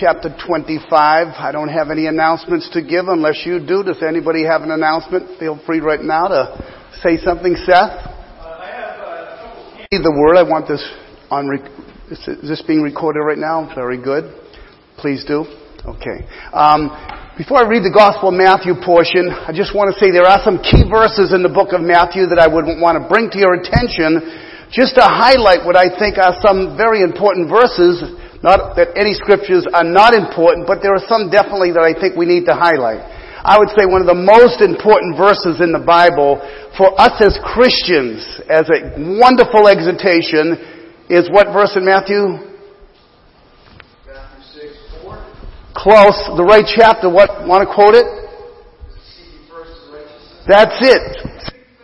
chapter 25. I don't have any announcements to give unless you do. Does anybody have an announcement? Feel free right now to say something, Seth. Uh, I have uh, the word. I want this on. Rec- is this being recorded right now? Very good. Please do. Okay. Um, before I read the Gospel of Matthew portion, I just want to say there are some key verses in the book of Matthew that I would want to bring to your attention just to highlight what I think are some very important verses. Not that any scriptures are not important, but there are some definitely that I think we need to highlight. I would say one of the most important verses in the Bible for us as Christians, as a wonderful exhortation, is what verse in Matthew? Matthew 6, 4. Close. The right chapter. What? Want to quote it? That's it.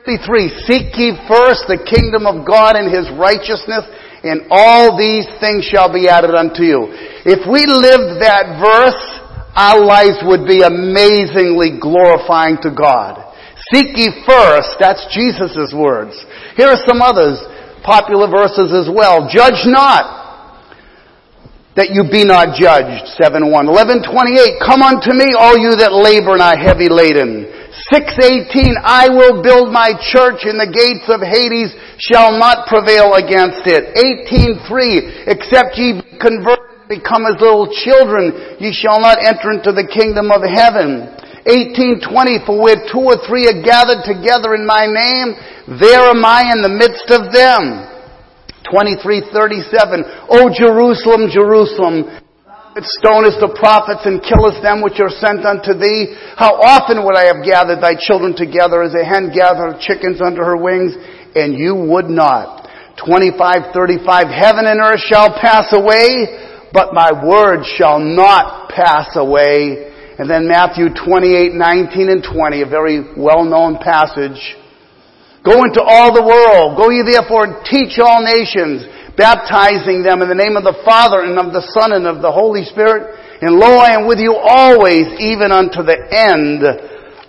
63. Seek ye first the kingdom of God and His righteousness, and all these things shall be added unto you. If we lived that verse, our lives would be amazingly glorifying to God. Seek ye first. That's Jesus' words. Here are some others, popular verses as well. Judge not that you be not judged. 7 1. 11 28. Come unto me, all you that labor and are heavy laden. 618. I will build my church and the gates of Hades shall not prevail against it. 18.3, Except ye convert and become as little children, ye shall not enter into the kingdom of heaven. 1820, for where two or three are gathered together in my name, there am I in the midst of them. 23:37 O Jerusalem Jerusalem it stonest the prophets and killest them which are sent unto thee. How often would I have gathered thy children together as a hen gathereth chickens under her wings and you would not. 25:35 Heaven and earth shall pass away but my word shall not pass away. And then Matthew 28:19 and 20 a very well-known passage. Go into all the world. Go ye therefore and teach all nations, baptizing them in the name of the Father and of the Son and of the Holy Spirit. And lo, I am with you always, even unto the end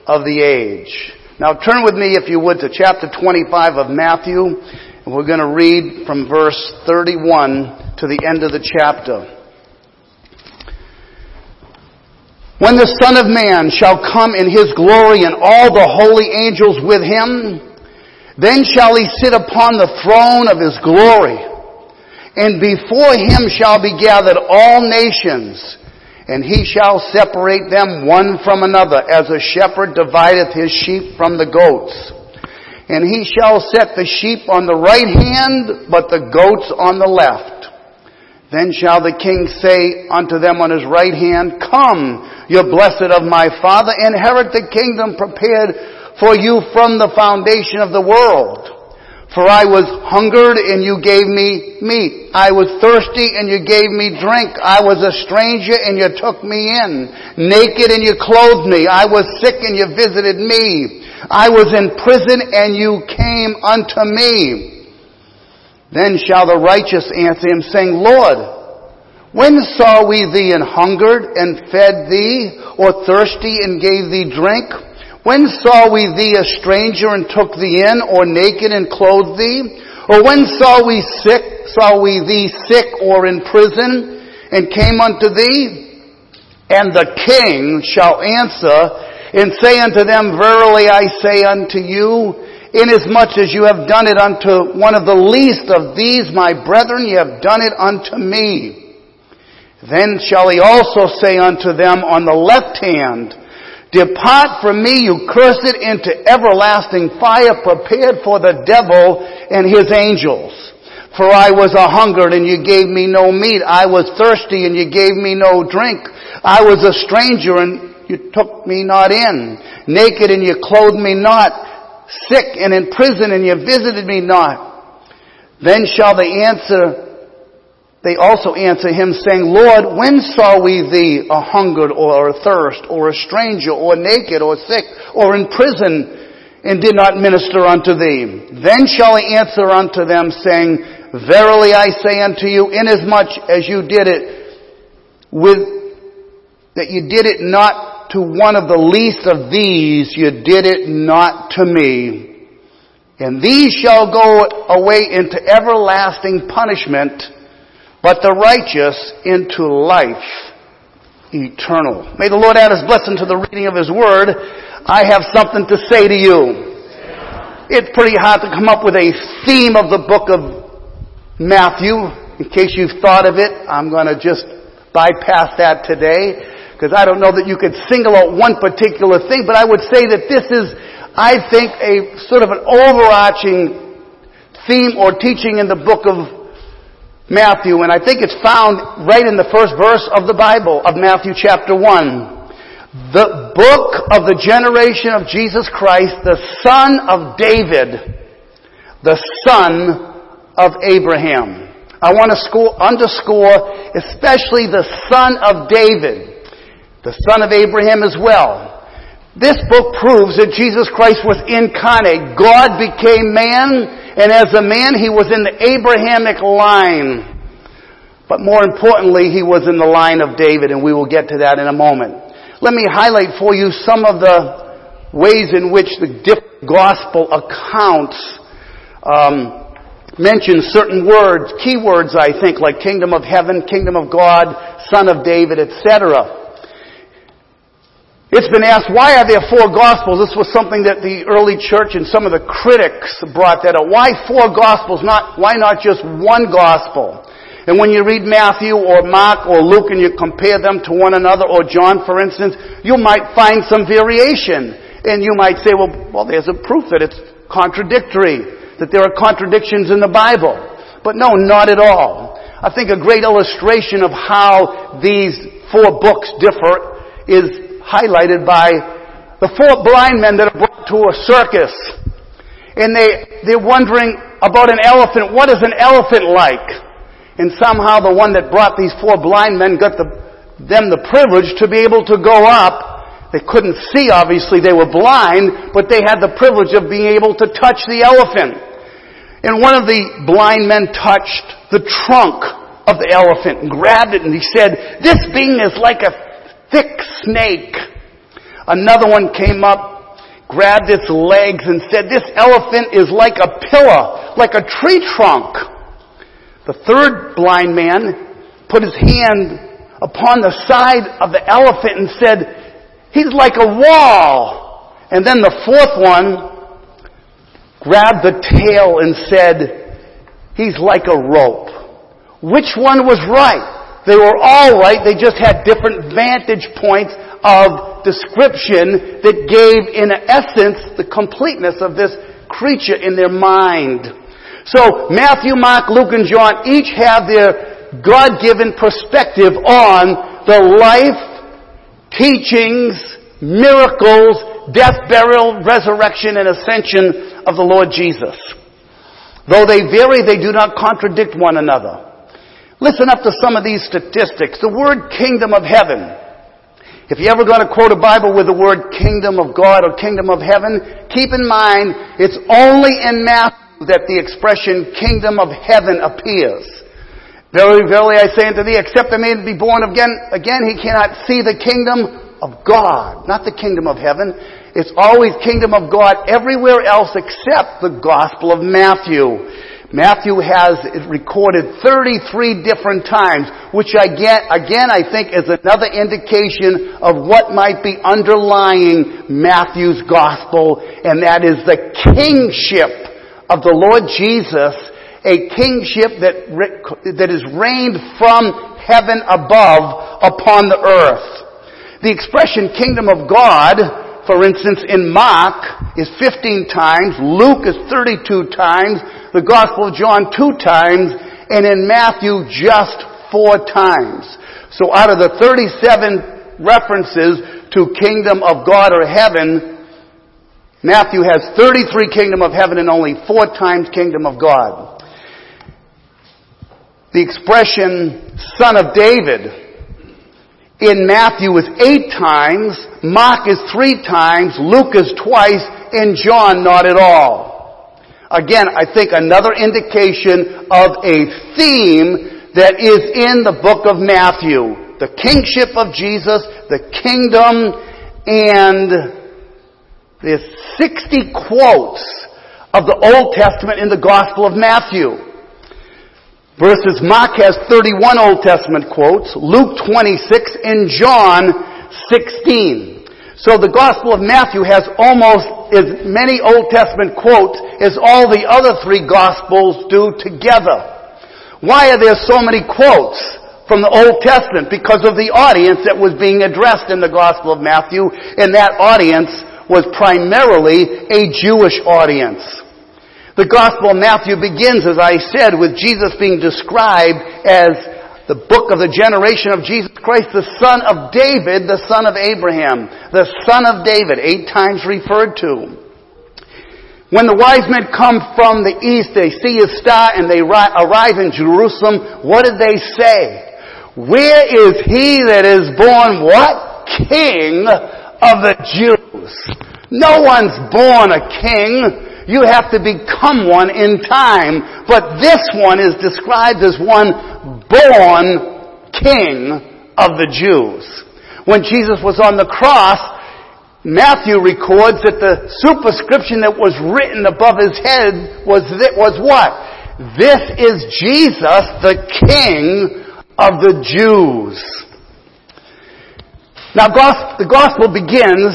of the age. Now turn with me, if you would, to chapter 25 of Matthew. And we're going to read from verse 31 to the end of the chapter. When the Son of Man shall come in his glory and all the holy angels with him, then shall he sit upon the throne of his glory, and before him shall be gathered all nations, and he shall separate them one from another, as a shepherd divideth his sheep from the goats. And he shall set the sheep on the right hand, but the goats on the left. Then shall the king say unto them on his right hand, Come, you blessed of my father, inherit the kingdom prepared for you from the foundation of the world. For I was hungered and you gave me meat. I was thirsty and you gave me drink. I was a stranger and you took me in. Naked and you clothed me. I was sick and you visited me. I was in prison and you came unto me. Then shall the righteous answer him saying, Lord, when saw we thee and hungered and fed thee or thirsty and gave thee drink? When saw we thee a stranger and took thee in, or naked and clothed thee? Or when saw we sick, saw we thee sick or in prison, and came unto thee? And the king shall answer and say unto them, Verily I say unto you, inasmuch as you have done it unto one of the least of these my brethren, ye have done it unto me. Then shall he also say unto them on the left hand, Depart from me, you cursed, into everlasting fire prepared for the devil and his angels. For I was a hungered and you gave me no meat. I was thirsty and you gave me no drink. I was a stranger and you took me not in. Naked and you clothed me not. Sick and in prison and you visited me not. Then shall they answer they also answer him saying, Lord, when saw we thee a hungered or athirst or a stranger or naked or sick or in prison and did not minister unto thee? Then shall he answer unto them saying, Verily I say unto you, inasmuch as you did it with, that you did it not to one of the least of these, you did it not to me. And these shall go away into everlasting punishment, but the righteous into life eternal. May the Lord add his blessing to the reading of his word. I have something to say to you. It's pretty hard to come up with a theme of the book of Matthew. In case you've thought of it, I'm going to just bypass that today because I don't know that you could single out one particular thing, but I would say that this is, I think, a sort of an overarching theme or teaching in the book of Matthew, and I think it's found right in the first verse of the Bible of Matthew chapter 1. The book of the generation of Jesus Christ, the son of David, the son of Abraham. I want to underscore especially the son of David, the son of Abraham as well. This book proves that Jesus Christ was incarnate. God became man and as a man, he was in the Abrahamic line. But more importantly, he was in the line of David, and we will get to that in a moment. Let me highlight for you some of the ways in which the different gospel accounts um, mention certain words, key words, I think, like kingdom of heaven, kingdom of God, son of David, etc. It's been asked, why are there four gospels? This was something that the early church and some of the critics brought that up. Why four gospels? Not, why not just one gospel? And when you read Matthew or Mark or Luke and you compare them to one another, or John for instance, you might find some variation. And you might say, well, well, there's a proof that it's contradictory, that there are contradictions in the Bible. But no, not at all. I think a great illustration of how these four books differ is highlighted by the four blind men that are brought to a circus. And they, they're wondering about an elephant. What is an elephant like? And somehow the one that brought these four blind men got the, them the privilege to be able to go up. They couldn't see, obviously, they were blind, but they had the privilege of being able to touch the elephant. And one of the blind men touched the trunk of the elephant and grabbed it and he said, this being is like a thick snake. Another one came up, grabbed its legs and said, this elephant is like a pillar, like a tree trunk. The third blind man put his hand upon the side of the elephant and said, he's like a wall. And then the fourth one grabbed the tail and said, he's like a rope. Which one was right? They were all right, they just had different vantage points of description that gave, in essence, the completeness of this creature in their mind. So, Matthew, Mark, Luke, and John each have their God-given perspective on the life, teachings, miracles, death, burial, resurrection, and ascension of the Lord Jesus. Though they vary, they do not contradict one another. Listen up to some of these statistics. The word kingdom of heaven. If you ever going to quote a Bible with the word kingdom of God or kingdom of heaven, keep in mind it's only in Matthew that the expression kingdom of heaven appears. Verily, verily, I say unto thee, except a man be born again, again he cannot see the kingdom of God, not the kingdom of heaven. It's always kingdom of God everywhere else except the Gospel of Matthew. Matthew has recorded 33 different times, which again, again I think is another indication of what might be underlying Matthew's gospel, and that is the kingship of the Lord Jesus, a kingship that, that is reigned from heaven above upon the earth. The expression kingdom of God for instance, in Mark is 15 times, Luke is 32 times, the Gospel of John two times, and in Matthew just four times. So out of the 37 references to kingdom of God or heaven, Matthew has 33 kingdom of heaven and only four times kingdom of God. The expression son of David in Matthew is eight times, Mark is three times, Luke is twice, and John not at all. Again, I think another indication of a theme that is in the book of Matthew. The kingship of Jesus, the kingdom, and there's 60 quotes of the Old Testament in the Gospel of Matthew. Verses Mark has 31 Old Testament quotes, Luke 26, and John 16. So the Gospel of Matthew has almost as many Old Testament quotes as all the other three Gospels do together. Why are there so many quotes from the Old Testament? Because of the audience that was being addressed in the Gospel of Matthew, and that audience was primarily a Jewish audience. The Gospel of Matthew begins, as I said, with Jesus being described as the book of the generation of Jesus Christ, the son of David, the son of Abraham, the son of David, eight times referred to. When the wise men come from the east, they see a star and they arrive in Jerusalem. What did they say? Where is he that is born what? King of the Jews. No one's born a king. You have to become one in time. But this one is described as one born king of the Jews. When Jesus was on the cross, Matthew records that the superscription that was written above his head was, was what? This is Jesus, the King of the Jews. Now, the gospel begins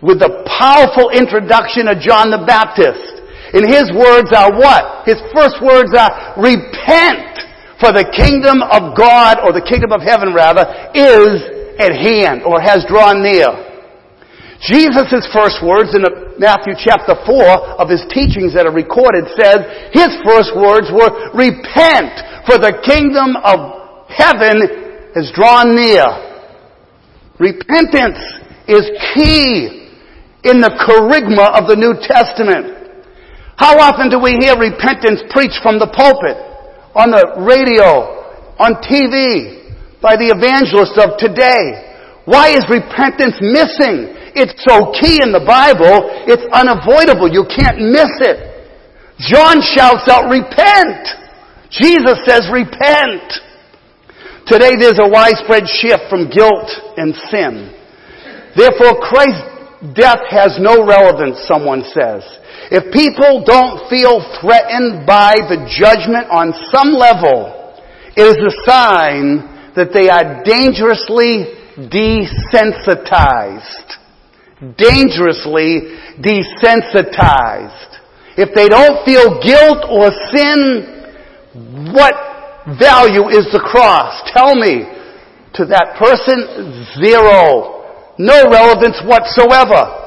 with the powerful introduction of John the Baptist. And his words are what? His first words are, repent, for the kingdom of God, or the kingdom of heaven rather, is at hand, or has drawn near. Jesus' first words in Matthew chapter 4 of his teachings that are recorded says, his first words were, repent, for the kingdom of heaven has drawn near. Repentance is key in the charisma of the New Testament. How often do we hear repentance preached from the pulpit, on the radio, on TV, by the evangelists of today? Why is repentance missing? It's so key in the Bible, it's unavoidable. You can't miss it. John shouts out, repent! Jesus says, repent! Today there's a widespread shift from guilt and sin. Therefore, Christ's death has no relevance, someone says. If people don't feel threatened by the judgment on some level, it is a sign that they are dangerously desensitized. Dangerously desensitized. If they don't feel guilt or sin, what value is the cross? Tell me. To that person, zero. No relevance whatsoever.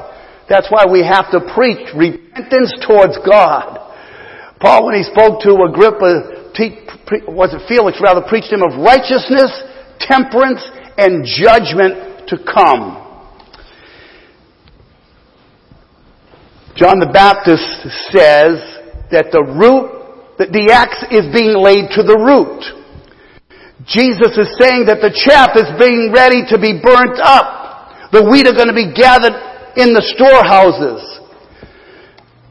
That's why we have to preach repentance towards God. Paul, when he spoke to Agrippa, was it Felix rather, preached him of righteousness, temperance, and judgment to come. John the Baptist says that the root, that the axe is being laid to the root. Jesus is saying that the chaff is being ready to be burnt up. The wheat are going to be gathered in the storehouses.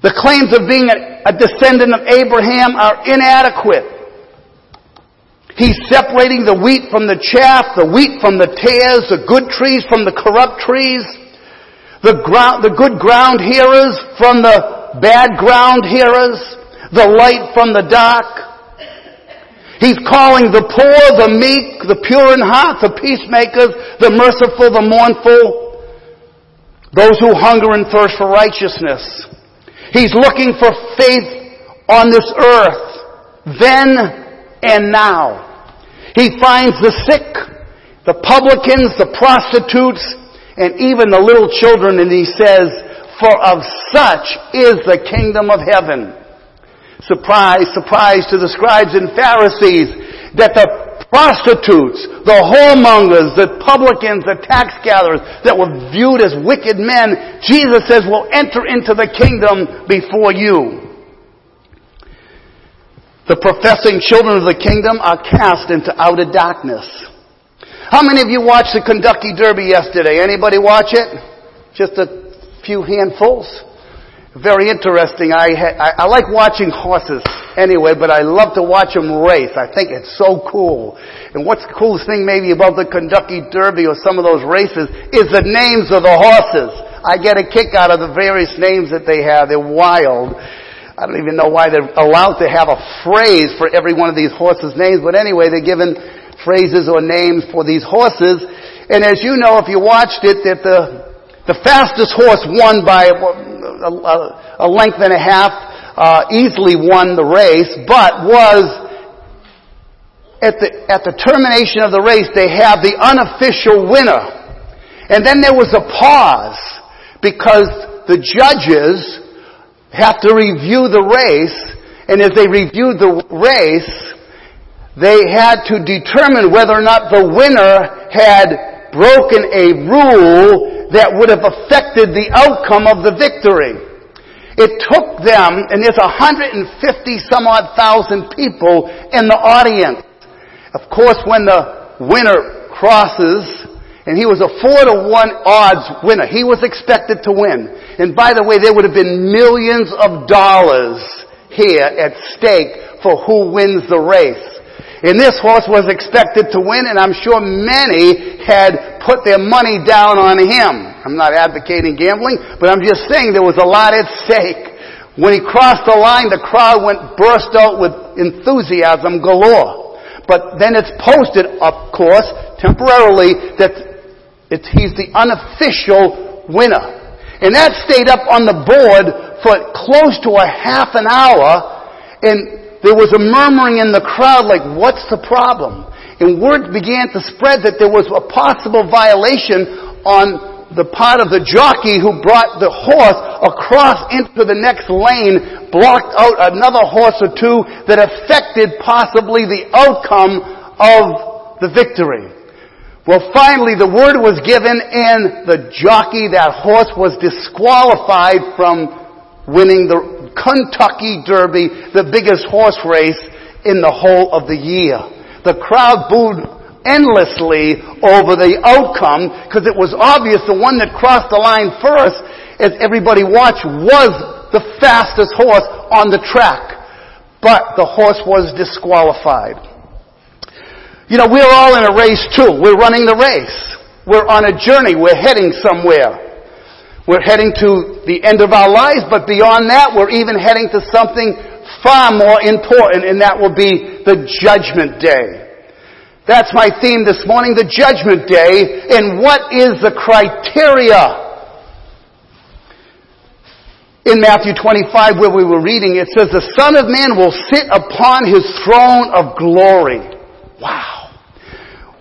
The claims of being a descendant of Abraham are inadequate. He's separating the wheat from the chaff, the wheat from the tares, the good trees from the corrupt trees, the, ground, the good ground hearers from the bad ground hearers, the light from the dark. He's calling the poor, the meek, the pure in heart, the peacemakers, the merciful, the mournful, those who hunger and thirst for righteousness. He's looking for faith on this earth, then and now. He finds the sick, the publicans, the prostitutes, and even the little children, and he says, for of such is the kingdom of heaven. Surprise, surprise to the scribes and Pharisees that the prostitutes, the whoremongers, the publicans, the tax gatherers that were viewed as wicked men, Jesus says will enter into the kingdom before you. The professing children of the kingdom are cast into outer darkness. How many of you watched the Kentucky Derby yesterday? Anybody watch it? Just a few handfuls? Very interesting. I, I, I like watching horses anyway, but I love to watch them race. I think it's so cool. And what's the coolest thing maybe about the Kentucky Derby or some of those races is the names of the horses. I get a kick out of the various names that they have. They're wild. I don't even know why they're allowed to have a phrase for every one of these horses' names, but anyway, they're given phrases or names for these horses. And as you know, if you watched it, that the, the fastest horse won by a, length and a half, uh, easily won the race, but was at the, at the termination of the race, they have the unofficial winner. And then there was a pause because the judges have to review the race, and as they reviewed the race, they had to determine whether or not the winner had broken a rule that would have affected the outcome of the victory. It took them, and there's 150 some odd thousand people in the audience. Of course, when the winner crosses, and he was a four to one odds winner. He was expected to win. And by the way, there would have been millions of dollars here at stake for who wins the race. And this horse was expected to win, and I'm sure many had put their money down on him. I'm not advocating gambling, but I'm just saying there was a lot at stake. When he crossed the line, the crowd went burst out with enthusiasm galore. But then it's posted, of course, temporarily, that he's the unofficial winner. And that stayed up on the board for close to a half an hour, and there was a murmuring in the crowd like, what's the problem? And word began to spread that there was a possible violation on the part of the jockey who brought the horse across into the next lane, blocked out another horse or two that affected possibly the outcome of the victory. Well, finally, the word was given and the jockey, that horse, was disqualified from winning the Kentucky Derby, the biggest horse race in the whole of the year. The crowd booed endlessly over the outcome because it was obvious the one that crossed the line first, as everybody watched, was the fastest horse on the track. But the horse was disqualified. You know, we're all in a race too. We're running the race. We're on a journey. We're heading somewhere. We're heading to the end of our lives, but beyond that, we're even heading to something far more important, and that will be the judgment day. That's my theme this morning, the judgment day, and what is the criteria? In Matthew 25, where we were reading, it says, the Son of Man will sit upon his throne of glory. Wow.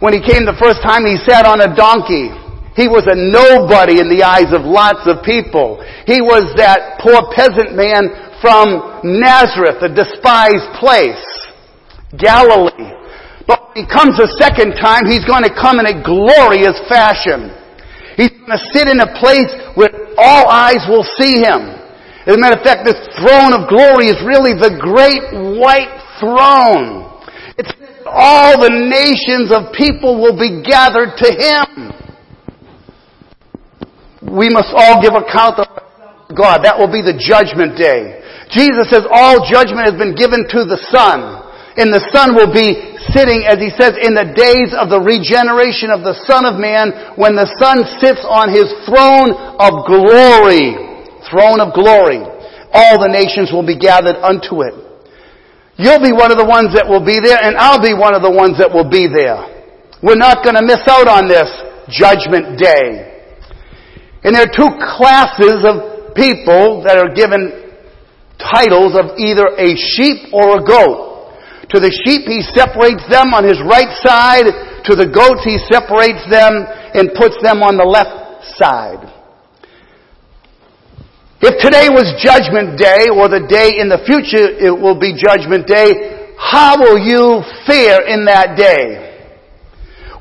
When he came the first time, he sat on a donkey. He was a nobody in the eyes of lots of people. He was that poor peasant man from Nazareth, a despised place. Galilee. But when he comes a second time, he's going to come in a glorious fashion. He's going to sit in a place where all eyes will see him. As a matter of fact, this throne of glory is really the great white throne. It's all the nations of people will be gathered to Him. We must all give account of God. That will be the judgment day. Jesus says all judgment has been given to the Son. And the Son will be sitting, as he says, in the days of the regeneration of the Son of Man, when the Son sits on his throne of glory. Throne of glory. All the nations will be gathered unto it. You'll be one of the ones that will be there, and I'll be one of the ones that will be there. We're not going to miss out on this judgment day. And there are two classes of people that are given titles of either a sheep or a goat. To the sheep, he separates them on his right side. To the goats, he separates them and puts them on the left side. If today was judgment day or the day in the future it will be judgment day, how will you fare in that day?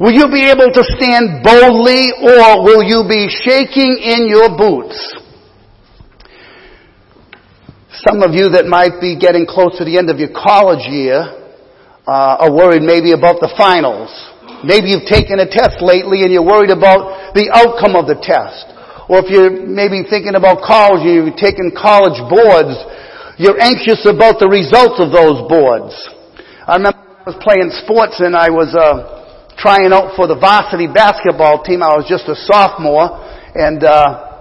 Will you be able to stand boldly or will you be shaking in your boots? Some of you that might be getting close to the end of your college year uh, are worried maybe about the finals. Maybe you've taken a test lately and you're worried about the outcome of the test. Or if you're maybe thinking about college, you've taken college boards, you're anxious about the results of those boards. I remember I was playing sports and I was uh, trying out for the varsity basketball team. I was just a sophomore, and uh,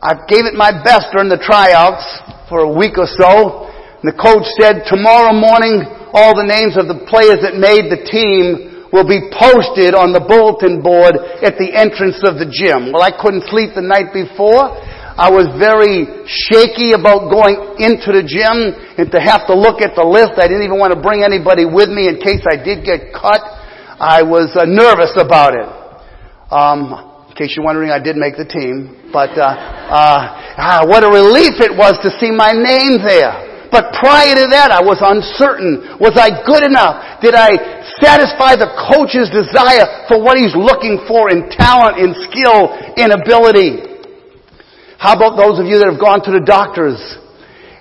I gave it my best during the tryouts for a week or so. And the coach said, tomorrow morning, all the names of the players that made the team will be posted on the bulletin board at the entrance of the gym. Well, I couldn't sleep the night before. I was very shaky about going into the gym and to have to look at the list. I didn't even want to bring anybody with me in case I did get cut. I was uh, nervous about it. Um, in case you're wondering, I did make the team, but uh, uh, ah, what a relief it was to see my name there. But prior to that, I was uncertain. Was I good enough? Did I satisfy the coach's desire for what he's looking for in talent, in skill, in ability? How about those of you that have gone to the doctors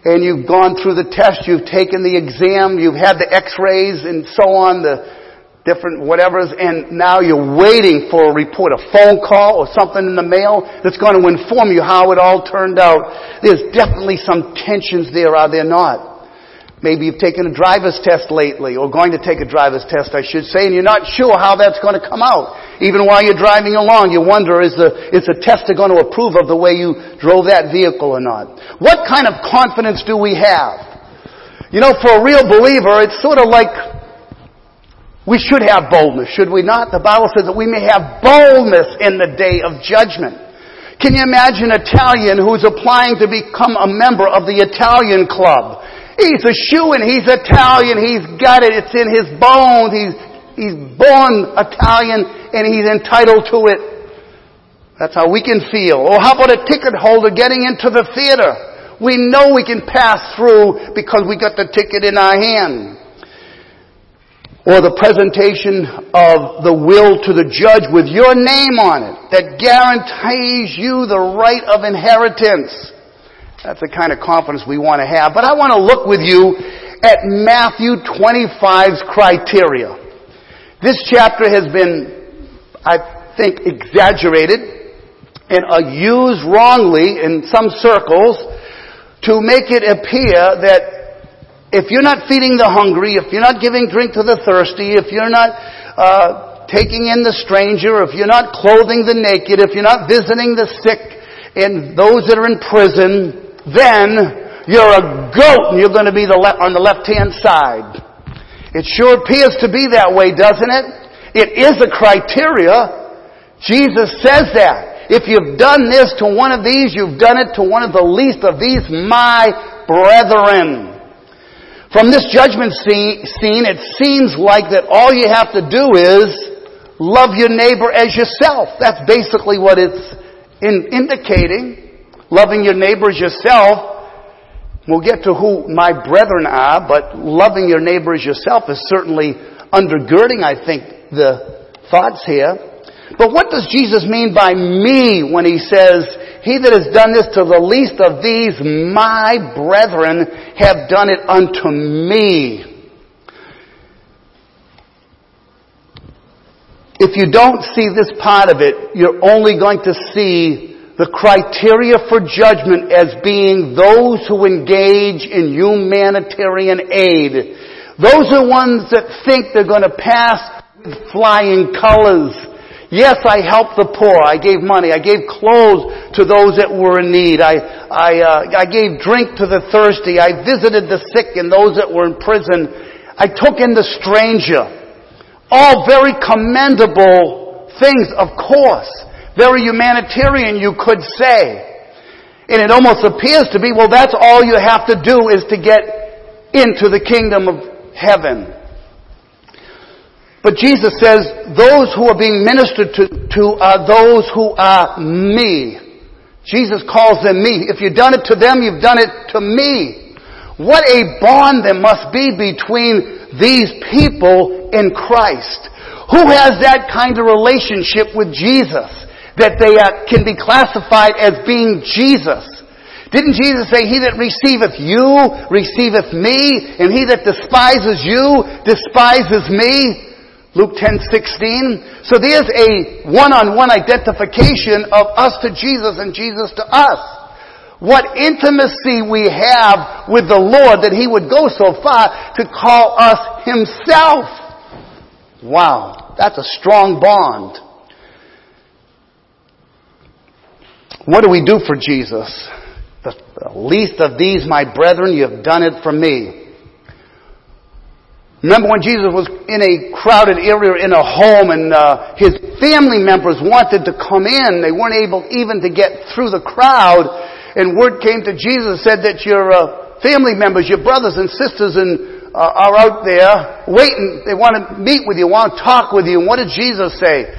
and you've gone through the test, you've taken the exam, you've had the x-rays and so on, the different whatevers, and now you're waiting for a report, a phone call or something in the mail that's going to inform you how it all turned out. There's definitely some tensions there, are there not? Maybe you've taken a driver's test lately, or going to take a driver's test, I should say, and you're not sure how that's going to come out. Even while you're driving along, you wonder, is the, is the tester going to approve of the way you drove that vehicle or not? What kind of confidence do we have? You know, for a real believer, it's sort of like we should have boldness, should we not? The Bible says that we may have boldness in the day of judgment. Can you imagine an Italian who's applying to become a member of the Italian club? He's a shoe and he's Italian. He's got it. It's in his bones. He's, he's born Italian and he's entitled to it. That's how we can feel. Or how about a ticket holder getting into the theater? We know we can pass through because we got the ticket in our hand or the presentation of the will to the judge with your name on it that guarantees you the right of inheritance. That's the kind of confidence we want to have. But I want to look with you at Matthew 25's criteria. This chapter has been, I think, exaggerated and uh, used wrongly in some circles to make it appear that if you're not feeding the hungry, if you're not giving drink to the thirsty, if you're not uh, taking in the stranger, if you're not clothing the naked, if you're not visiting the sick and those that are in prison, then you're a goat and you're going to be the le- on the left-hand side. It sure appears to be that way, doesn't it? It is a criteria. Jesus says that. If you've done this to one of these, you've done it to one of the least of these, my brethren. From this judgment scene, it seems like that all you have to do is love your neighbor as yourself. That's basically what it's in indicating. Loving your neighbor as yourself. We'll get to who my brethren are, but loving your neighbor as yourself is certainly undergirding, I think, the thoughts here. But what does Jesus mean by me when he says, he that has done this to the least of these, my brethren, have done it unto me. If you don't see this part of it, you're only going to see the criteria for judgment as being those who engage in humanitarian aid. Those are ones that think they're going to pass with flying colors Yes, I helped the poor. I gave money. I gave clothes to those that were in need. I, I, uh, I gave drink to the thirsty. I visited the sick and those that were in prison. I took in the stranger. All very commendable things, of course. Very humanitarian, you could say. And it almost appears to be, well, that's all you have to do is to get into the kingdom of heaven. But Jesus says, those who are being ministered to, to are those who are me. Jesus calls them me. If you've done it to them, you've done it to me. What a bond there must be between these people in Christ. Who has that kind of relationship with Jesus? That they uh, can be classified as being Jesus. Didn't Jesus say, He that receiveth you receiveth me, and he that despises you despises me? Luke 10, 16. So there's a one-on-one identification of us to Jesus and Jesus to us. What intimacy we have with the Lord that He would go so far to call us Himself. Wow, that's a strong bond. What do we do for Jesus? The least of these, my brethren, you have done it for me. Remember when Jesus was in a crowded area in a home and uh, his family members wanted to come in. They weren't able even to get through the crowd. And word came to Jesus said that your uh, family members, your brothers and sisters and, uh, are out there waiting. They want to meet with you, want to talk with you. And what did Jesus say?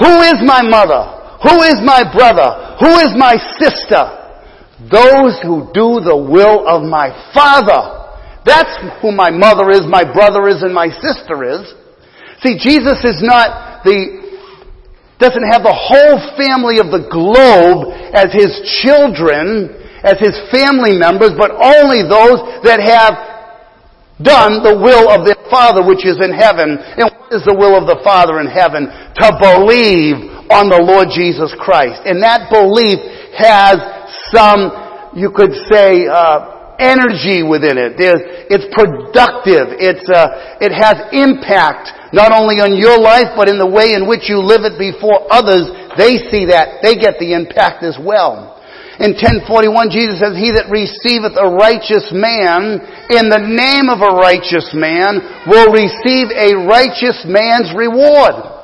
Who is my mother? Who is my brother? Who is my sister? Those who do the will of my Father. That's who my mother is, my brother is, and my sister is. See, Jesus is not the, doesn't have the whole family of the globe as his children, as his family members, but only those that have done the will of their Father which is in heaven. And what is the will of the Father in heaven? To believe on the Lord Jesus Christ. And that belief has some, you could say, uh, energy within it. It's productive. It's, uh, it has impact not only on your life, but in the way in which you live it before others. They see that. They get the impact as well. In 1041, Jesus says, He that receiveth a righteous man in the name of a righteous man will receive a righteous man's reward.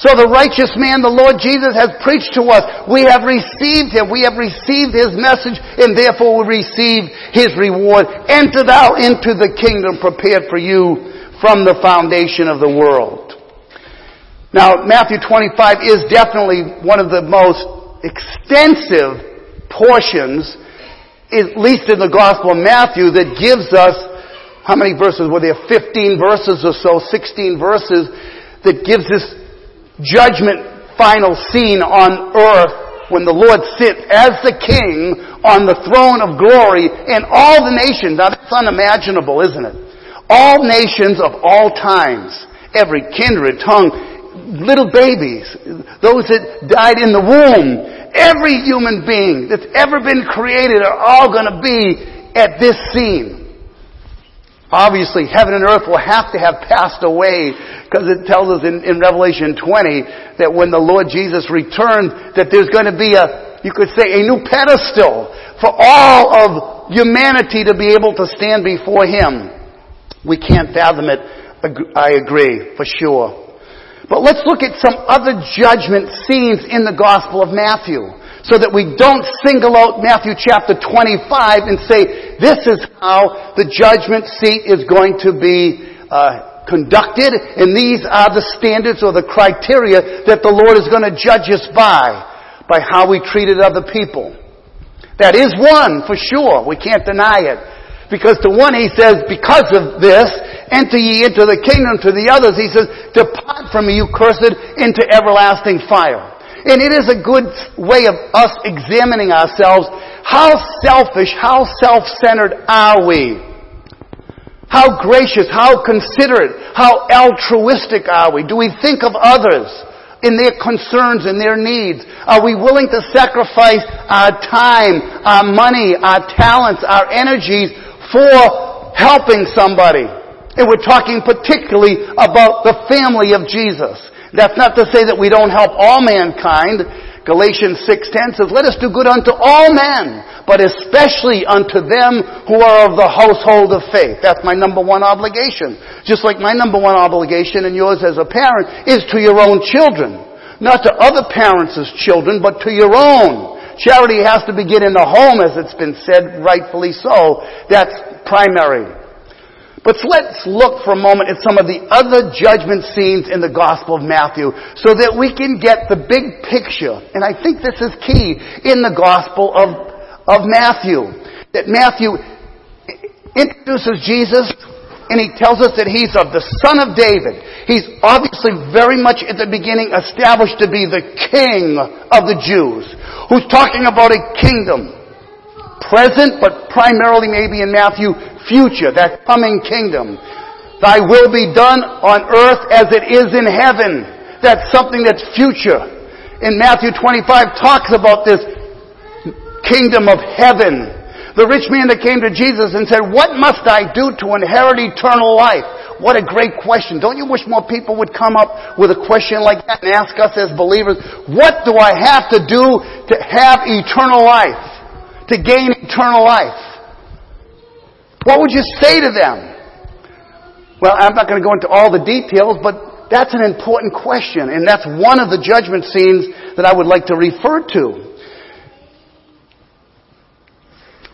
So the righteous man, the Lord Jesus, has preached to us. We have received Him. We have received His message and therefore we receive His reward. Enter thou into the kingdom prepared for you from the foundation of the world. Now, Matthew 25 is definitely one of the most extensive portions, at least in the Gospel of Matthew, that gives us, how many verses were there? 15 verses or so, 16 verses, that gives us judgment final scene on earth when the Lord sits as the king on the throne of glory and all the nations. Now that's unimaginable, isn't it? All nations of all times, every kindred, tongue, little babies, those that died in the womb, every human being that's ever been created are all going to be at this scene. Obviously, heaven and earth will have to have passed away because it tells us in, in, Revelation 20 that when the Lord Jesus returns, that there's going to be a, you could say, a new pedestal for all of humanity to be able to stand before Him. We can't fathom it. I agree, for sure. But let's look at some other judgment scenes in the Gospel of Matthew so that we don't single out Matthew chapter 25 and say, this is how the judgment seat is going to be uh, conducted, and these are the standards or the criteria that the Lord is going to judge us by, by how we treated other people. That is one, for sure. We can't deny it. Because to one he says, because of this, enter ye into the kingdom. To the others he says, depart from me, you cursed, into everlasting fire. And it is a good way of us examining ourselves. How selfish, how self-centered are we? How gracious, how considerate, how altruistic are we? Do we think of others in their concerns and their needs? Are we willing to sacrifice our time, our money, our talents, our energies for helping somebody? And we're talking particularly about the family of Jesus. That's not to say that we don't help all mankind. Galatians 6:10 says, "Let us do good unto all men, but especially unto them who are of the household of faith." That's my number one obligation. Just like my number one obligation and yours as a parent is to your own children. Not to other parents' children, but to your own. Charity has to begin in the home, as it's been said, rightfully so. That's primary. But let's look for a moment at some of the other judgment scenes in the Gospel of Matthew so that we can get the big picture. And I think this is key in the Gospel of, of Matthew. That Matthew introduces Jesus and he tells us that he's of the son of David. He's obviously very much at the beginning established to be the king of the Jews who's talking about a kingdom present, but primarily maybe in Matthew, future, that coming kingdom. Thy will be done on earth as it is in heaven. That's something that's future. In Matthew 25 talks about this kingdom of heaven. The rich man that came to Jesus and said, what must I do to inherit eternal life? What a great question. Don't you wish more people would come up with a question like that and ask us as believers, what do I have to do to have eternal life? To gain eternal life? What would you say to them? Well, I'm not going to go into all the details, but that's an important question, and that's one of the judgment scenes that I would like to refer to.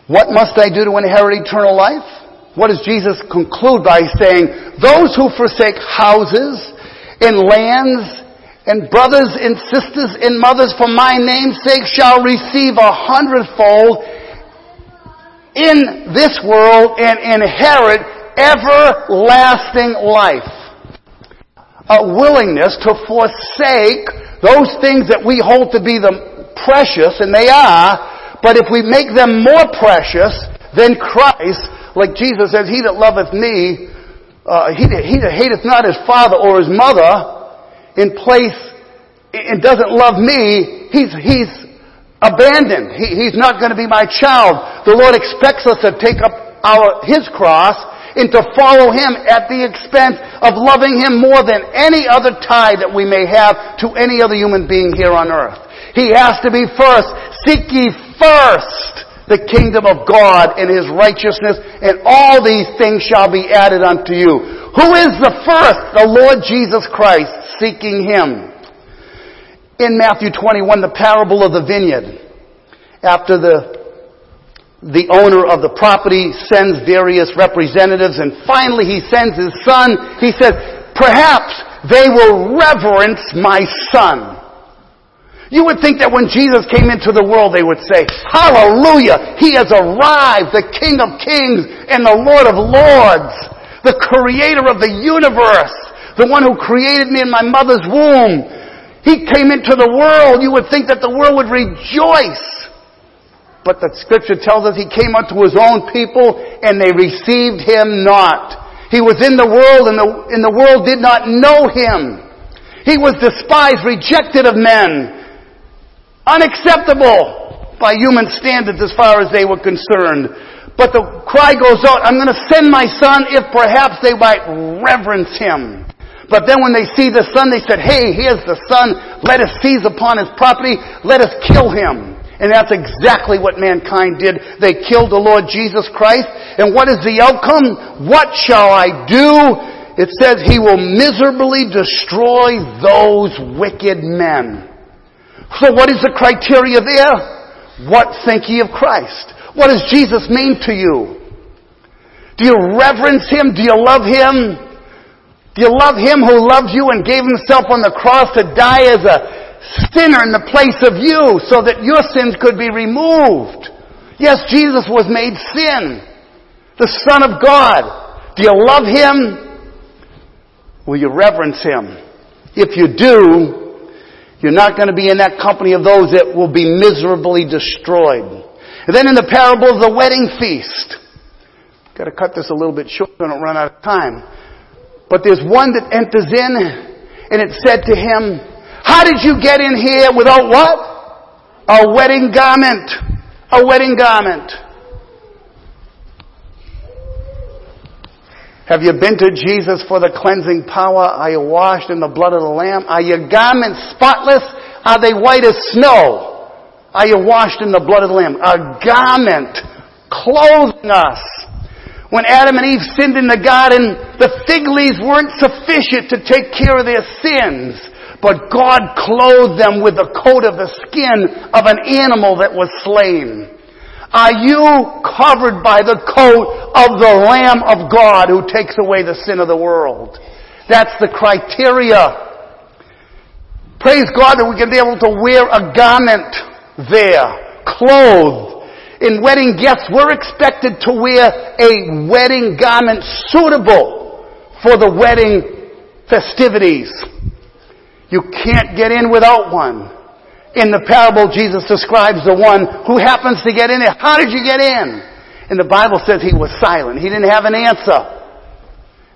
What must I do to inherit eternal life? What does Jesus conclude by saying? Those who forsake houses and lands and brothers and sisters and mothers for my name's sake shall receive a hundredfold in this world and inherit everlasting life. A willingness to forsake those things that we hold to be the precious, and they are, but if we make them more precious than Christ, like Jesus says, he that loveth me, uh, he, that, he that hateth not his father or his mother, in place, and doesn't love me, he's, he's abandoned. He, he's not going to be my child. The Lord expects us to take up our, his cross and to follow him at the expense of loving him more than any other tie that we may have to any other human being here on earth. He has to be first. Seek ye first the kingdom of God and his righteousness, and all these things shall be added unto you. Who is the first? The Lord Jesus Christ, seeking him. In Matthew 21, the parable of the vineyard, after the the owner of the property sends various representatives and finally he sends his son. He says, perhaps they will reverence my son. You would think that when Jesus came into the world, they would say, Hallelujah! He has arrived, the King of Kings and the Lord of Lords, the Creator of the universe, the one who created me in my mother's womb. He came into the world. You would think that the world would rejoice. But the scripture tells us he came unto his own people and they received him not. He was in the world and the, and the world did not know him. He was despised, rejected of men. Unacceptable by human standards as far as they were concerned. But the cry goes out, I'm going to send my son if perhaps they might reverence him. But then when they see the son, they said, hey, here's the son. Let us seize upon his property. Let us kill him. And that's exactly what mankind did. They killed the Lord Jesus Christ. And what is the outcome? What shall I do? It says he will miserably destroy those wicked men. So what is the criteria there? What think ye of Christ? What does Jesus mean to you? Do you reverence Him? Do you love Him? Do you love Him who loved you and gave Himself on the cross to die as a sinner in the place of you so that your sins could be removed? Yes, Jesus was made sin. The Son of God. Do you love Him? Will you reverence Him? If you do, you're not going to be in that company of those that will be miserably destroyed. And then in the parable of the wedding feast, got to cut this a little bit short so I don't run out of time. But there's one that enters in and it said to him, how did you get in here without what? A wedding garment. A wedding garment. Have you been to Jesus for the cleansing power? Are you washed in the blood of the Lamb? Are your garments spotless? Are they white as snow? Are you washed in the blood of the Lamb? A garment clothing us. When Adam and Eve sinned in the garden, the fig leaves weren't sufficient to take care of their sins. But God clothed them with the coat of the skin of an animal that was slain. Are you covered by the coat of the Lamb of God who takes away the sin of the world? That's the criteria. Praise God that we can be able to wear a garment there, clothed. In wedding guests, we're expected to wear a wedding garment suitable for the wedding festivities. You can't get in without one. In the parable, Jesus describes the one who happens to get in there. How did you get in? And the Bible says he was silent. He didn't have an answer.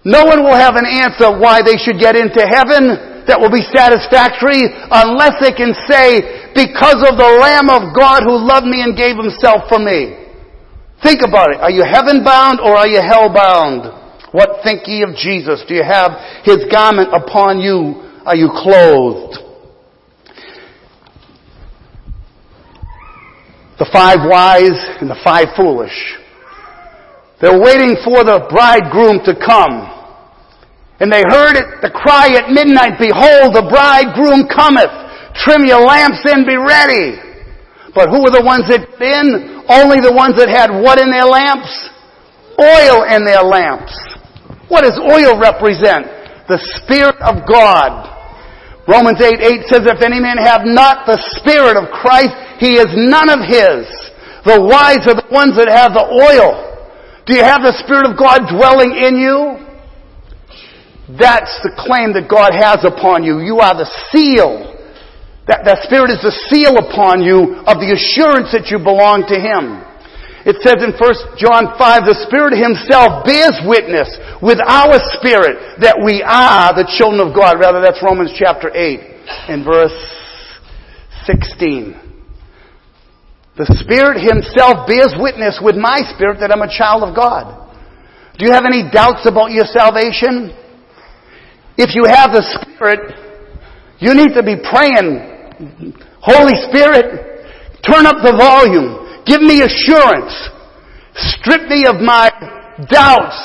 No one will have an answer why they should get into heaven that will be satisfactory unless they can say, because of the Lamb of God who loved me and gave himself for me. Think about it. Are you heaven bound or are you hell bound? What think ye of Jesus? Do you have his garment upon you? Are you clothed? the five wise and the five foolish. They're waiting for the bridegroom to come. And they heard it, the cry at midnight, Behold, the bridegroom cometh. Trim your lamps and be ready. But who were the ones that in? Only the ones that had what in their lamps? Oil in their lamps. What does oil represent? The Spirit of God. Romans 8, 8 says, If any man have not the Spirit of Christ, he is none of his. The wise are the ones that have the oil. Do you have the Spirit of God dwelling in you? That's the claim that God has upon you. You are the seal. That, that Spirit is the seal upon you of the assurance that you belong to Him. It says in 1 John 5, the Spirit Himself bears witness with our spirit that we are the children of God. Rather, that's Romans chapter 8 and verse 16. The Spirit Himself bears witness with my spirit that I'm a child of God. Do you have any doubts about your salvation? If you have the Spirit, you need to be praying, Holy Spirit, turn up the volume. Give me assurance. Strip me of my doubts,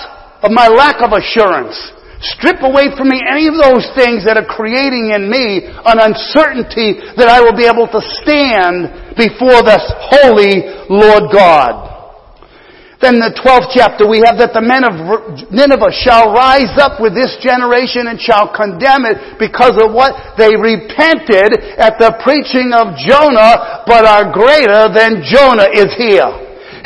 of my lack of assurance. Strip away from me any of those things that are creating in me an uncertainty that I will be able to stand before this holy Lord God. Then the 12th chapter we have that the men of Nineveh shall rise up with this generation and shall condemn it because of what? They repented at the preaching of Jonah, but are greater than Jonah is here.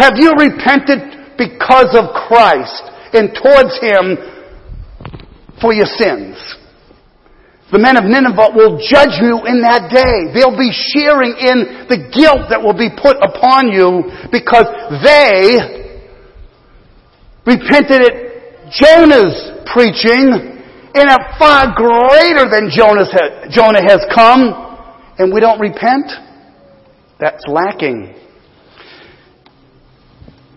Have you repented because of Christ and towards Him for your sins. The men of Nineveh will judge you in that day. They'll be sharing in the guilt that will be put upon you because they repented at Jonah's preaching in a far greater than Jonah's Jonah has come and we don't repent. That's lacking.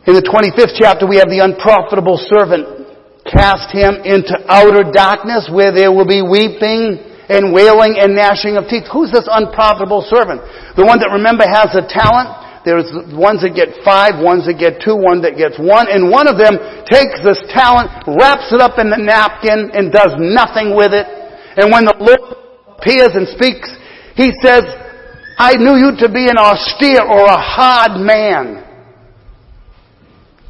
In the 25th chapter we have the unprofitable servant cast him into outer darkness where there will be weeping and wailing and gnashing of teeth. Who's this unprofitable servant? The one that remember has a talent? There's ones that get five, ones that get two, one that gets one, and one of them takes this talent, wraps it up in the napkin, and does nothing with it. And when the Lord appears and speaks, he says, I knew you to be an austere or a hard man.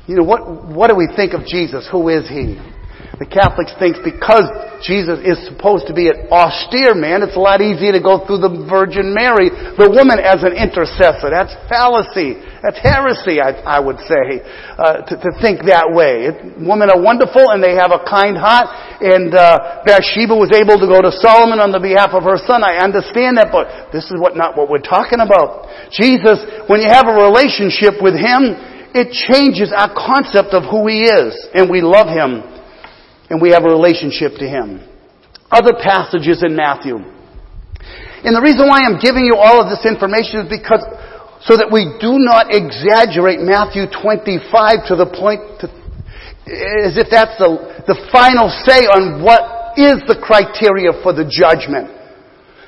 You know, what, what do we think of Jesus? Who is He? The Catholics think because Jesus is supposed to be an austere man, it's a lot easier to go through the Virgin Mary, the woman as an intercessor. That's fallacy. That's heresy, I, I would say, uh, to, to, think that way. It, women are wonderful and they have a kind heart, and uh, Bathsheba was able to go to Solomon on the behalf of her son. I understand that, but this is what not what we're talking about. Jesus, when you have a relationship with Him, it changes our concept of who He is. And we love Him. And we have a relationship to Him. Other passages in Matthew. And the reason why I'm giving you all of this information is because so that we do not exaggerate Matthew 25 to the point to, as if that's the, the final say on what is the criteria for the judgment.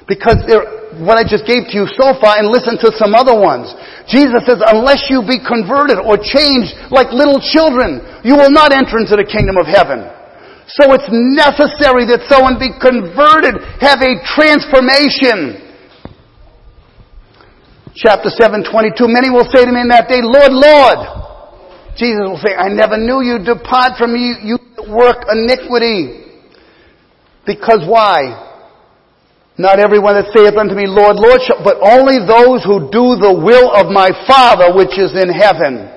Because there, what I just gave to you so far and listen to some other ones. Jesus says, unless you be converted or changed like little children, you will not enter into the kingdom of heaven. So it's necessary that someone be converted, have a transformation. Chapter 7, 22, many will say to me in that day, Lord, Lord. Jesus will say, I never knew you. Depart from me, you work iniquity. Because why? Not everyone that saith unto me, Lord, Lord, but only those who do the will of my Father which is in heaven.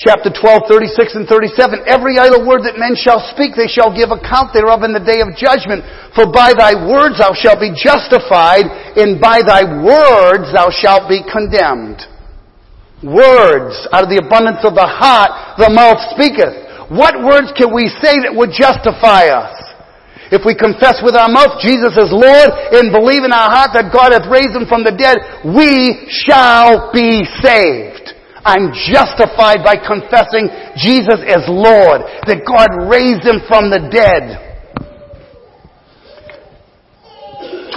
Chapter 12, 36 and 37. Every idle word that men shall speak, they shall give account thereof in the day of judgment. For by thy words thou shalt be justified, and by thy words thou shalt be condemned. Words, out of the abundance of the heart, the mouth speaketh. What words can we say that would justify us? If we confess with our mouth Jesus is Lord and believe in our heart that God hath raised him from the dead, we shall be saved. I'm justified by confessing Jesus as Lord, that God raised him from the dead.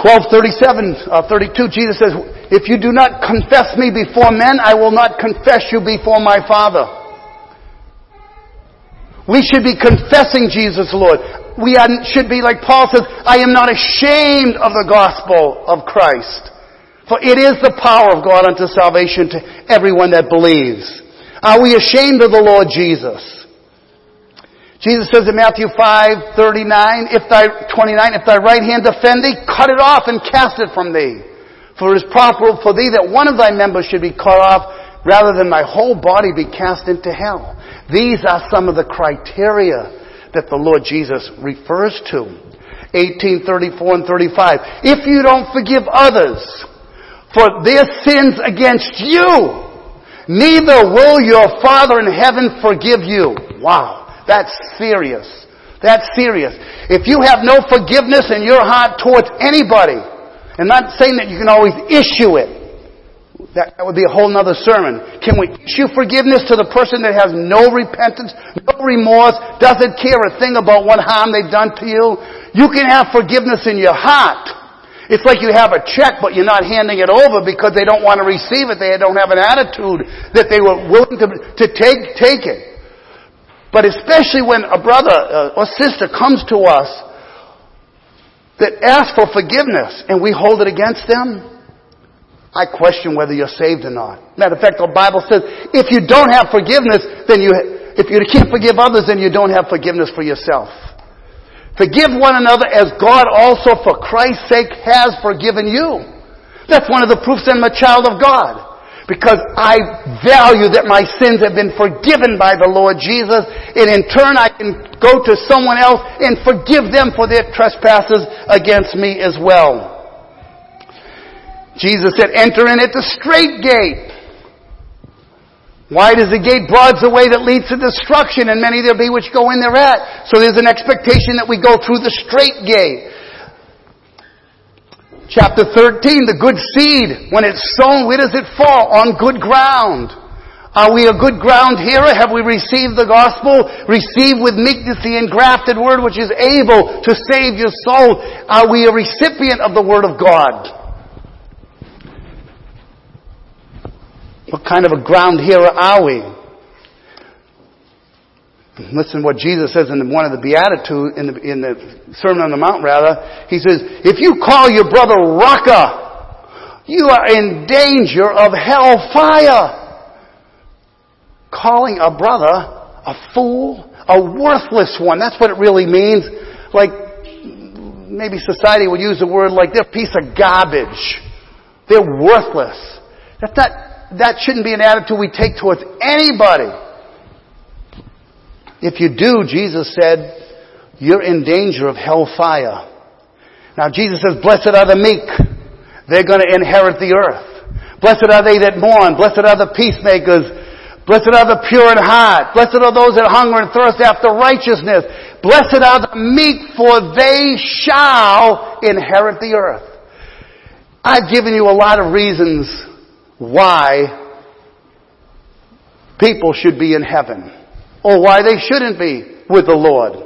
1237, uh, 32, Jesus says, if you do not confess me before men, I will not confess you before my Father. We should be confessing Jesus, Lord. We should be like Paul says, I am not ashamed of the gospel of Christ. For it is the power of God unto salvation to everyone that believes. Are we ashamed of the Lord Jesus? Jesus says in Matthew 5, 39, if thy, 29, if thy right hand offend thee, cut it off and cast it from thee. For it is proper for thee that one of thy members should be cut off rather than thy whole body be cast into hell. These are some of the criteria that the Lord Jesus refers to. 18, 34 and 35. If you don't forgive others for their sins against you, neither will your Father in heaven forgive you. Wow. That's serious. That's serious. If you have no forgiveness in your heart towards anybody, I'm not saying that you can always issue it, that, that would be a whole nother sermon. Can we issue forgiveness to the person that has no repentance, no remorse, doesn't care a thing about what harm they've done to you? You can have forgiveness in your heart. It's like you have a check, but you're not handing it over because they don't want to receive it. They don't have an attitude that they were willing to, to take, take it. But especially when a brother uh, or sister comes to us that asks for forgiveness and we hold it against them, I question whether you're saved or not. Matter of fact, the Bible says if you don't have forgiveness, then you, if you can't forgive others, then you don't have forgiveness for yourself. Forgive one another as God also for Christ's sake has forgiven you. That's one of the proofs I'm a child of God. Because I value that my sins have been forgiven by the Lord Jesus, and in turn I can go to someone else and forgive them for their trespasses against me as well. Jesus said, enter in at the straight gate. Wide is the gate, broad's the way that leads to destruction, and many there be which go in thereat. So there's an expectation that we go through the straight gate. Chapter 13, the good seed, when it's sown, where does it fall? On good ground. Are we a good ground hearer? Have we received the gospel? Received with meekness the engrafted word which is able to save your soul. Are we a recipient of the word of God? What kind of a ground hearer are we? Listen what Jesus says in one of the Beatitudes, in the, in the Sermon on the Mount rather. He says, if you call your brother Raca, you are in danger of hell fire. Calling a brother a fool, a worthless one. That's what it really means. Like, maybe society would use the word like they're a piece of garbage. They're worthless. That's not, that shouldn't be an attitude we take towards anybody. If you do, Jesus said, you're in danger of hellfire. Now Jesus says, blessed are the meek. They're going to inherit the earth. Blessed are they that mourn. Blessed are the peacemakers. Blessed are the pure in heart. Blessed are those that hunger and thirst after righteousness. Blessed are the meek, for they shall inherit the earth. I've given you a lot of reasons why people should be in heaven or why they shouldn't be with the Lord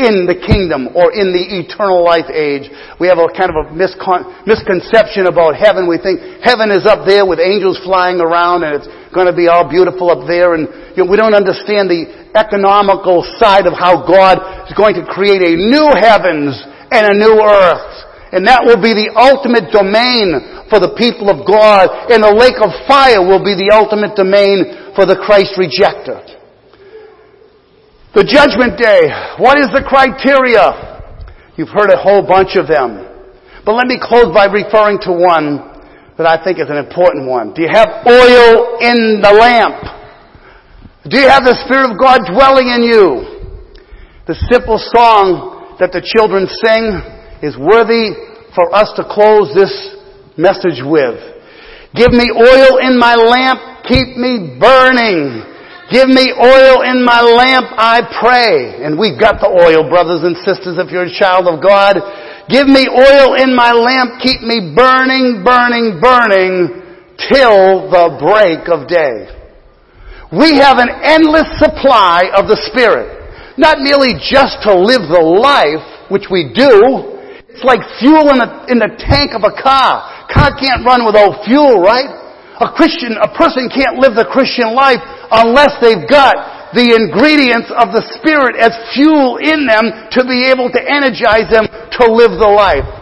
in the kingdom or in the eternal life age. We have a kind of a miscon- misconception about heaven. We think heaven is up there with angels flying around and it's going to be all beautiful up there and you know, we don't understand the economical side of how God is going to create a new heavens and a new earth. And that will be the ultimate domain for the people of God, and the lake of fire will be the ultimate domain for the Christ rejecter. The judgment day, what is the criteria? You've heard a whole bunch of them. But let me close by referring to one that I think is an important one. Do you have oil in the lamp? Do you have the Spirit of God dwelling in you? The simple song that the children sing is worthy for us to close this message with. Give me oil in my lamp, keep me burning. Give me oil in my lamp, I pray. And we've got the oil, brothers and sisters, if you're a child of God. Give me oil in my lamp, keep me burning, burning, burning till the break of day. We have an endless supply of the Spirit. Not merely just to live the life, which we do, It's like fuel in the, in the tank of a car. Car can't run without fuel, right? A Christian, a person can't live the Christian life unless they've got the ingredients of the Spirit as fuel in them to be able to energize them to live the life.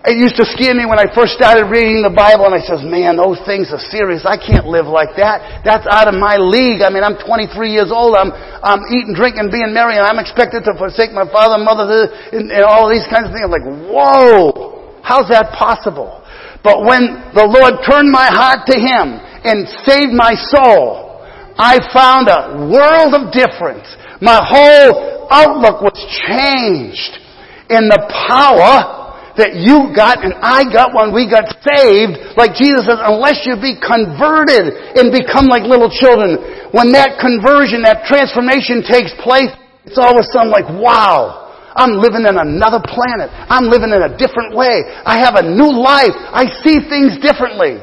It used to scare me when I first started reading the Bible and I says, man, those things are serious. I can't live like that. That's out of my league. I mean, I'm 23 years old. I'm, I'm eating, drinking, being merry and I'm expected to forsake my father mother and, and all these kinds of things. I'm like, whoa, how's that possible? But when the Lord turned my heart to Him and saved my soul, I found a world of difference. My whole outlook was changed in the power that you got and I got when we got saved, like Jesus says, unless you be converted and become like little children, when that conversion, that transformation takes place, it's all of a sudden like, wow, I'm living in another planet. I'm living in a different way. I have a new life. I see things differently.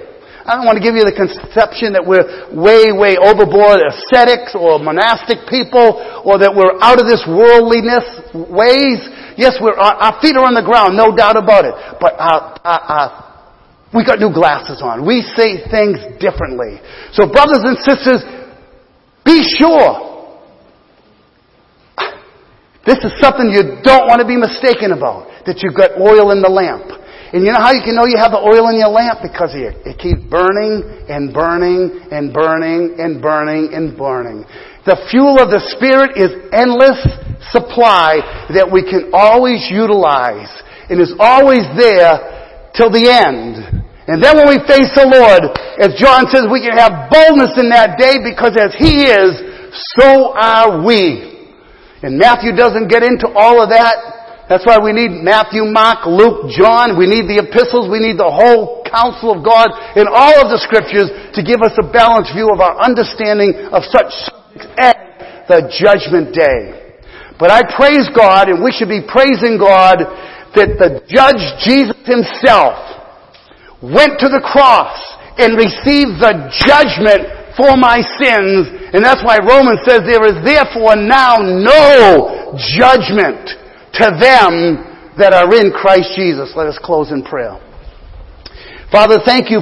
I don't want to give you the conception that we're way, way overboard ascetics or monastic people or that we're out of this worldliness ways. Yes, we're, our feet are on the ground, no doubt about it. But our, our, our, we got new glasses on. We see things differently. So brothers and sisters, be sure. This is something you don't want to be mistaken about. That you've got oil in the lamp. And you know how you can know you have the oil in your lamp? Because it keeps burning and burning and burning and burning and burning. The fuel of the Spirit is endless supply that we can always utilize and is always there till the end. And then when we face the Lord, as John says, we can have boldness in that day because as He is, so are we. And Matthew doesn't get into all of that. That's why we need Matthew, Mark, Luke, John. We need the epistles. We need the whole counsel of God in all of the scriptures to give us a balanced view of our understanding of such as the judgment day. But I praise God and we should be praising God that the judge Jesus himself went to the cross and received the judgment for my sins. And that's why Romans says there is therefore now no judgment to them that are in Christ Jesus. Let us close in prayer. Father, thank you